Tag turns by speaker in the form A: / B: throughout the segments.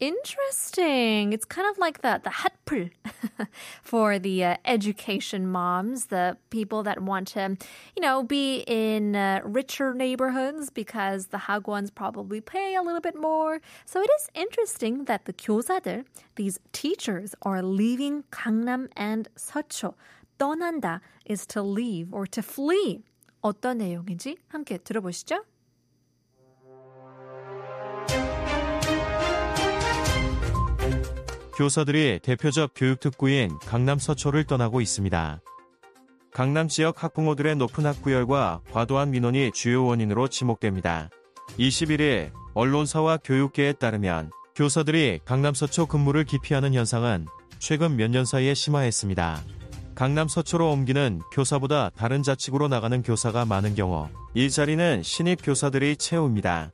A: Interesting. It's kind of like the the 핫플 for the uh, education moms, the people that want to, you know, be in uh, richer neighborhoods because the hagwons probably pay a little bit more. So it is interesting that the 교사들, these teachers, are leaving Gangnam and 서초. 떠난다 is to leave or to flee. 어떤 내용인지 함께 들어보시죠.
B: 교사들이 대표적 교육특구인 강남 서초를 떠나고 있습니다. 강남 지역 학부모들의 높은 학구열과 과도한 민원이 주요 원인으로 지목됩니다. 21일 언론사와 교육계에 따르면 교사들이 강남 서초 근무를 기피하는 현상은 최근 몇 년 사이에 심화했습니다. 강남 서초로 옮기는 교사보다 다른 자치구로 나가는 교사가 많은 경우 이 자리는 신입 교사들이 채웁니다.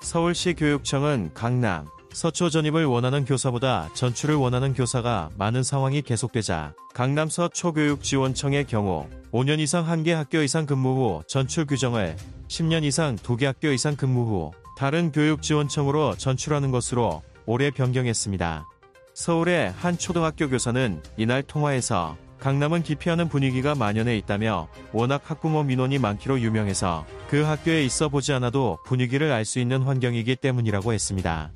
B: 서울시 교육청은 강남, 서초 전입을 원하는 교사보다 전출을 원하는 교사가 많은 상황이 계속되자 강남 서초교육지원청의 경우 5년 이상 한개 학교 이상 근무 후 전출 규정을 10년 이상 두개 학교 이상 근무 후 다른 교육지원청으로 전출하는 것으로 올해 변경했습니다. 서울의 한 초등학교 교사는 이날 통화에서 강남은 기피하는 분위기가 만연해 있다며 워낙 학부모 민원이 많기로 유명해서 그 학교에 있어 보지 않아도 분위기를 알 수 있는 환경이기 때문이라고 했습니다.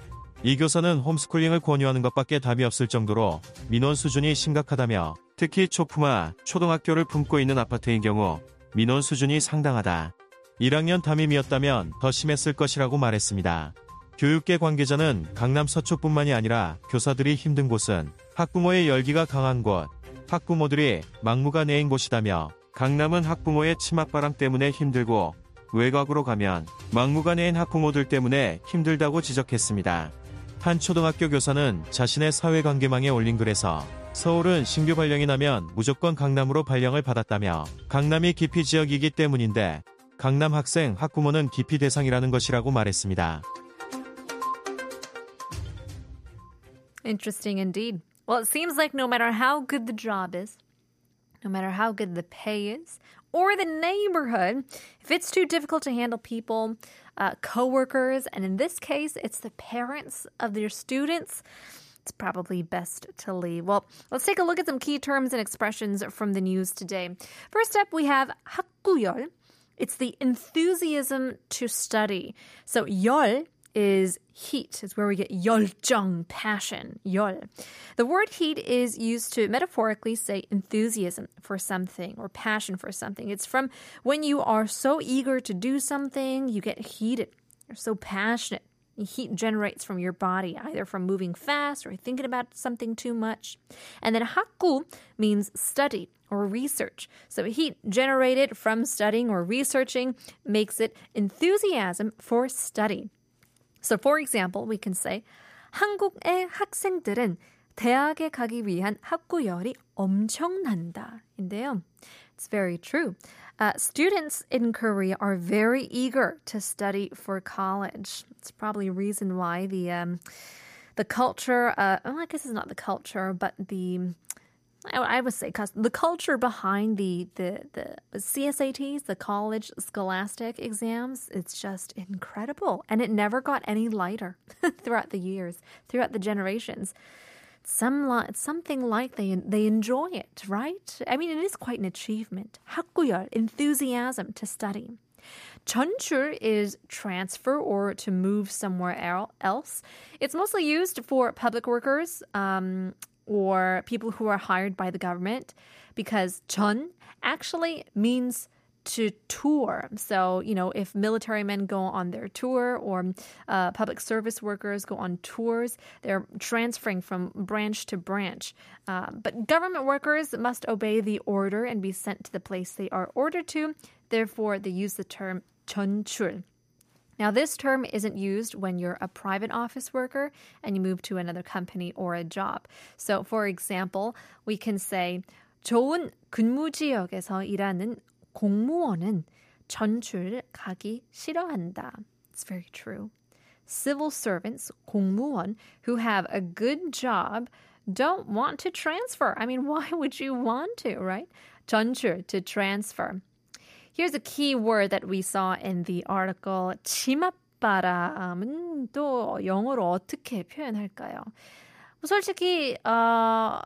B: 이 교사는 홈스쿨링을 권유하는 것밖에 답이 없을 정도로 민원 수준이 심각하다며 특히 초품화 초등학교를 품고 있는 아파트인 경우 민원 수준이 상당하다. 1학년 담임이었다면 더 심했을 것이라고 말했습니다. 교육계 관계자는 강남 서초뿐만이 아니라 교사들이 힘든 곳은 학부모의 열기가 강한 곳, 학부모들이 막무가내인 곳이다며 강남은 학부모의 치맛바람 때문에 힘들고 외곽으로 가면 막무가내인 학부모들 때문에 힘들다고 지적했습니다. 한 초등학교 교사는 자신의 사회관계망에 올린 글에서 서울은 신규 발령이 나면 무조건 강남으로 발령을 받았다며 강남이 기피 지역이기 때문인데 강남 학생 학부모는 기피 대상이라는 것이라고 말했습니다.
A: Interesting indeed. Well, it seems like no matter how good the job is, no matter how good the pay is, or the neighborhood, if it's too difficult to handle people, uh, coworkers, and in this case, it's the parents of their students, it's probably best to leave. Well, let's take a look at some key terms and expressions from the news today. First up, we have 학구열. It's the enthusiasm to study. So 열 is heat. It's where we get yeoljeong, passion, yeol. The word heat is used to metaphorically say enthusiasm for something or passion for something. It's from when you are so eager to do something, you get heated. You're so passionate. Heat generates from your body, either from moving fast or thinking about something too much. And then hakku means study or research. So heat generated from studying or researching makes it enthusiasm for studying. So for example, we can say 한국의 학생들은 대학에 가기 위한 학구열이 엄청난다. 인데요. It's very true. Uh, students in Korea are very eager to study for college. It's probably a reason why the um, the culture. Uh, well, I guess it's not the culture, but the I would say the culture behind the, the, the CSATs, the college scholastic exams, it's just incredible. And it never got any lighter throughout the years, throughout the generations. Some it's something like they they enjoy it, right? I mean, it is quite an achievement. 학구열, enthusiasm to study. 전출 is transfer or to move somewhere else. It's mostly used for public workers, um, or people who are hired by the government because chun actually means to tour. So, you know, if military men go on their tour or uh, public service workers go on tours, they're transferring from branch to branch. Uh, but government workers must obey the order and be sent to the place they are ordered to. Therefore, they use the term 전출. Now, this term isn't used when you're a private office worker and you move to another company or a job. So, for example, we can say 좋은 근무 지역에서 일하는 공무원은 전출 가기 싫어한다. It's very true. Civil servants, 공무원, who have a good job don't want to transfer. I mean, why would you want to, right? 전출, to transfer. Here's a key word that we saw in the article. 치맛바람은 또 영어로 어떻게 표현할까요? 솔직히 어,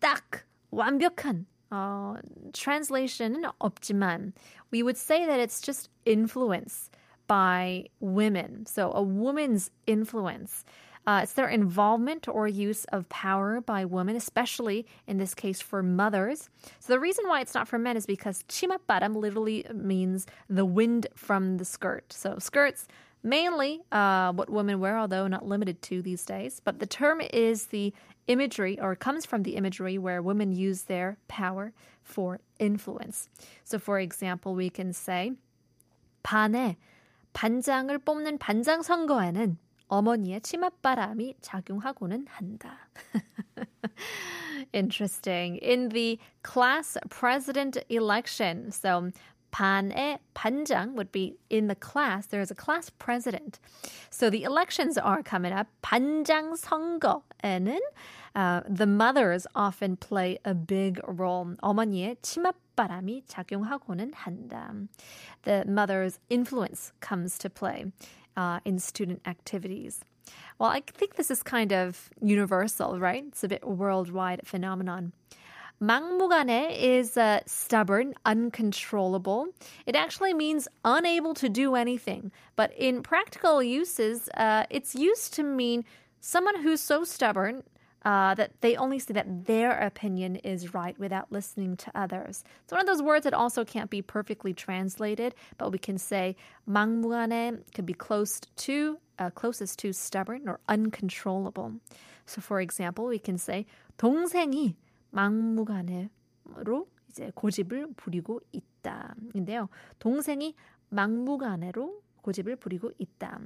A: 딱 완벽한 어, translation은 없지만 we would say that it's just influence by women. So a woman's influence. Uh, it's their involvement or use of power by women, especially in this case for mothers. So the reason why it's not for men is because 치맛바람 literally means the wind from the skirt. So skirts, mainly uh, what women wear, although not limited to these days. But the term is the imagery or comes from the imagery where women use their power for influence. So for example, we can say 반에 반장을 뽑는 반장 선거에는 어머니의 치맛바람이 작용하고는 한다. Interesting. In the class president election, so 반의 반장 would be in the class. There's a class president. So the elections are coming up. 반장 선거에는 uh, the mothers often play a big role. 어머니의 치맛바람이 작용하고는 한다. The mother's influence comes to play uh, in student activities. Well, I think this is kind of universal, right? It's a bit worldwide phenomenon. 막무가내 is uh, stubborn, uncontrollable. It actually means unable to do anything. But in practical uses, uh, it's used to mean someone who's so stubborn uh, that they only say that their opinion is right without listening to others. It's one of those words that also can't be perfectly translated, but we can say 막무가내 could be close to uh, closest to stubborn or uncontrollable. So, for example, we can say 동생이 막무가내로 이제 고집을 부리고 있다인데요. 동생이 막무가내로 고집을 부리고 있다.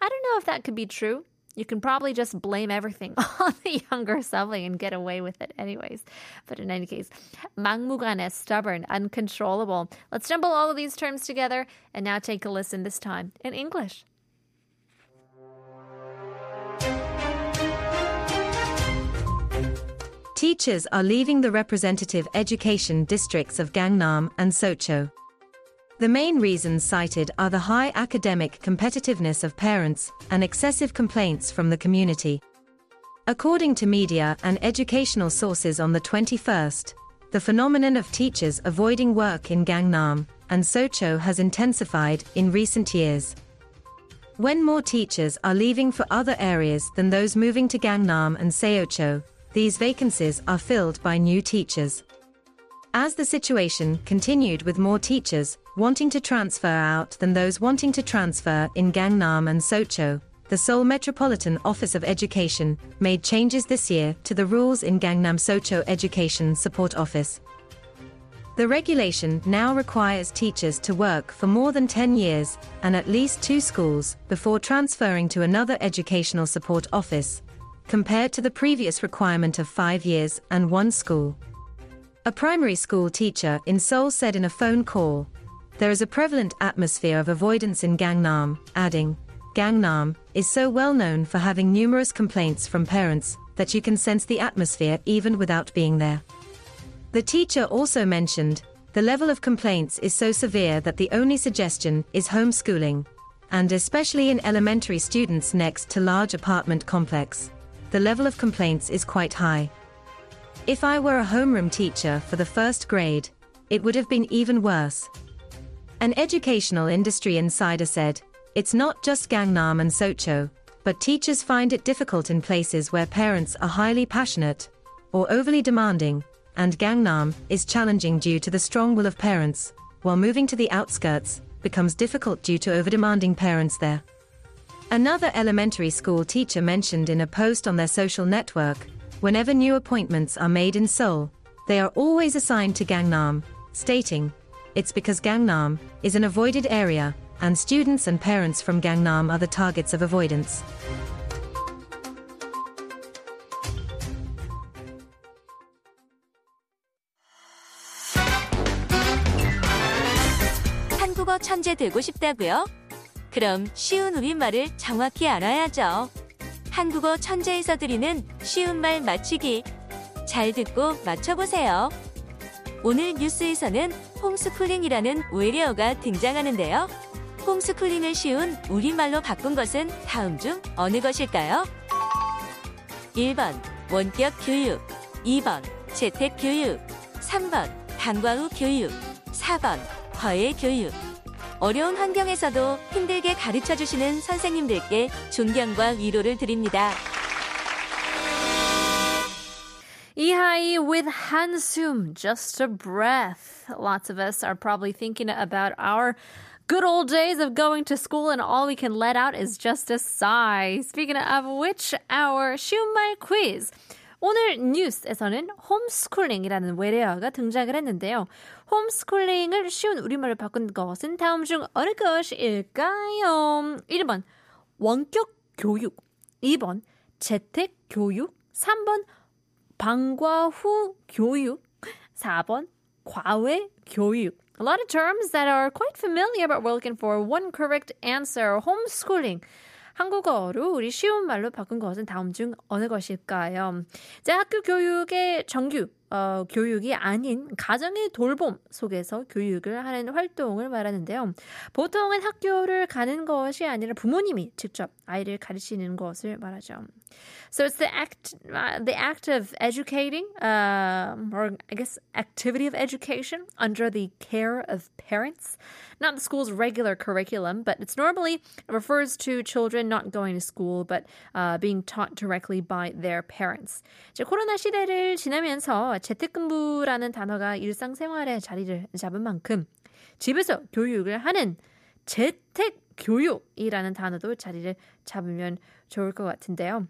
A: I don't know if that could be true. You can probably just blame everything on the younger sibling and get away with it anyways. But in any case, 막무가내, stubborn, uncontrollable. Let's jumble all of these terms together and now take a listen this time in English.
C: Teachers are leaving the representative education districts of Gangnam and Seocho. The main reasons cited are the high academic competitiveness of parents and excessive complaints from the community. According to media and educational sources on the 21st, the phenomenon of teachers avoiding work in Gangnam and Seocho has intensified in recent years. When more teachers are leaving for other areas than those moving to Gangnam and Seocho, these vacancies are filled by new teachers. As the situation continued with more teachers wanting to transfer out than those wanting to transfer in Gangnam and Seocho, the Seoul Metropolitan Office of Education made changes this year to the rules in Gangnam Seocho Education Support Office. The regulation now requires teachers to work for more than 10 years and at least two schools before transferring to another educational support office, compared to the previous requirement of five years and one school. A primary school teacher in Seoul said in a phone call, There is a prevalent atmosphere of avoidance in Gangnam, adding, Gangnam is so well known for having numerous complaints from parents that you can sense the atmosphere even without being there. The teacher also mentioned, the level of complaints is so severe that the only suggestion is homeschooling, and especially in elementary students next to large apartment complex, the level of complaints is quite high. If I were a homeroom teacher for the first grade, it would have been even worse. An educational industry insider said, It's not just Gangnam and Seocho, but teachers find it difficult in places where parents are highly passionate or overly demanding, and Gangnam is challenging due to the strong will of parents, while moving to the outskirts becomes difficult due to overdemanding parents there. Another elementary school teacher mentioned in a post on their social network Whenever new appointments are made in Seoul, they are always assigned to Gangnam, stating, It's because Gangnam is an avoided area and students and parents from Gangnam are the targets of avoidance.
D: 한국어 천재 되고 싶다고요? 그럼 쉬운 우리말을 정확히 알아야죠. 한국어 천재에서 드리는 쉬운 말 맞추기. 잘 듣고 맞춰보세요. 오늘 뉴스에서는 홈스쿨링이라는 외래어가 등장하는데요. 홈스쿨링을 쉬운 우리말로 바꾼 것은 다음 중 어느 것일까요? 1번 원격 교육 2번 재택 교육 3번 방과 후 교육 4번 과외 교육 어려운 환경에서도 힘들게 가르쳐 주시는 선생님들께 존경과 위로를 드립니다.
A: Ihai with Hansum, just a breath. Lots of us are probably thinking about our good old days of going to school and all we can let out is just a sigh. Speaking of which, our 슈말 quiz. 오늘 뉴스에서는 홈스쿨링이라는 외래어가 등장을 했는데요. 홈스쿨링을 쉬운 우리말로 바꾼 것은 다음 중 어느 것일까요? 1번 원격 교육, 2번 재택 교육, 3번 방과 후 교육, 4번 과외 교육. A lot of terms that are quite familiar, but we're looking for one correct answer. homeschooling. 한국어로 우리 쉬운 말로 바꾼 것은 다음 중 어느 것일까요? 제 학교 교육의 정규 어, 교육이 아닌 가정의 돌봄 속에서 교육을 하는 활동을 말하는데요. 보통은 학교를 가는 것이 아니라 부모님이 직접 아이를 가르치는 것을 말하죠. So it's the act, uh, the act of educating, uh, or I guess activity of education under the care of parents. Not the school's regular curriculum, but it's normally refers to children not going to school, but uh, being taught directly by their parents. 이제 코로나 시대를 지나면서 재택근무라는 단어가 일상생활에 자리를 잡은 만큼 집에서 교육을 하는 재택 교육이라는 단어도 자리를 잡으면 좋을 것 같은데요.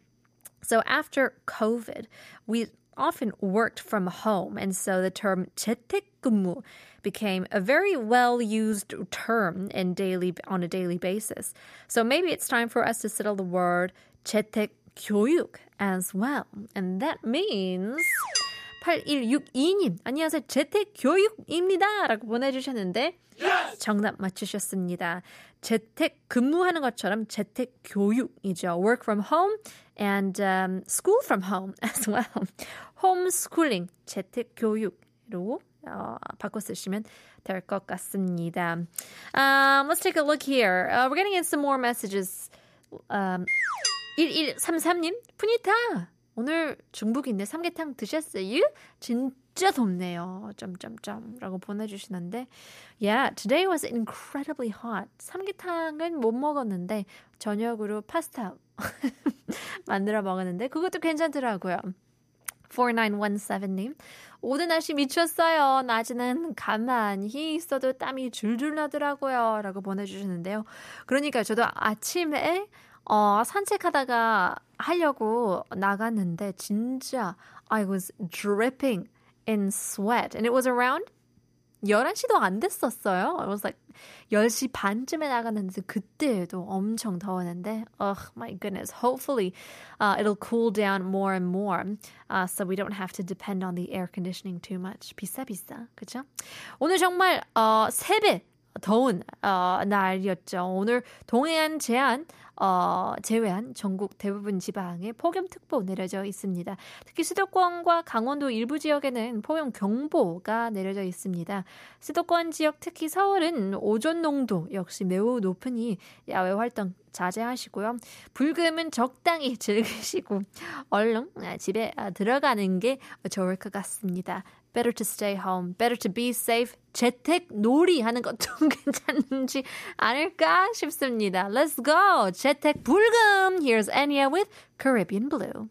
A: So after COVID, we often worked from home, and so the term 재택근무 became a very well used term in daily on a daily basis. So maybe it's time for us to settle the word 재택교육 as well, and that means. 8162님, 안녕하세요. 재택교육입니다. 라고 보내주셨는데, yes! 정답 맞추셨습니다. 재택 근무하는 것처럼 재택 교육이죠. Work from home and um, school from home as well. homeschooling, 재택 교육으로 어, 바꿔 쓰시면 될 것 같습니다. Um, let's take a look here. Uh, we're getting in some more messages. Um, 1133님, 푸니타! 오늘 중국인데 삼계탕 드셨어요? 진짜 덥네요. 점점점 라고 보내주시는데, yeah, today was incredibly hot. 삼계탕은 못 먹었는데 저녁으로 파스타 만들어 먹었는데 그것도 괜찮더라고요. 4917님, 오늘 날씨 미쳤어요. 낮에는 가만히 있어도 땀이 줄줄 나더라고요. 라고 보내주시는데요. 그러니까 저도 아침에 어, 산책하다가 하려고 나갔는데 진짜 I was dripping in sweat and it was around 11시도 안 됐었어요. It was like 10시 반쯤에 나갔는데 그때도 엄청 더웠는데 oh my goodness. Hopefully uh, it'll cool down more and more uh, so we don't have to depend on the air conditioning too much. 비싸 비싸. 그죠? 오늘 정말 어, 3배 더운 어, 날이었죠. 오늘 동해안 제한 어, 제외한 전국 대부분 지방에 폭염특보 내려져 있습니다. 특히 수도권과 강원도 일부 지역에는 폭염 경보가 내려져 있습니다. 수도권 지역 특히 서울은 오존 농도 역시 매우 높으니 야외 활동 자제하시고요. 불금은 적당히 즐기시고 얼른 집에 들어가는 게 좋을 것 같습니다. better to stay home, better to be safe, 재택 놀이 하는 것도 괜찮은지 않을까 싶습니다. Let's go! 재택 불금! Here's Enya with Caribbean Blue.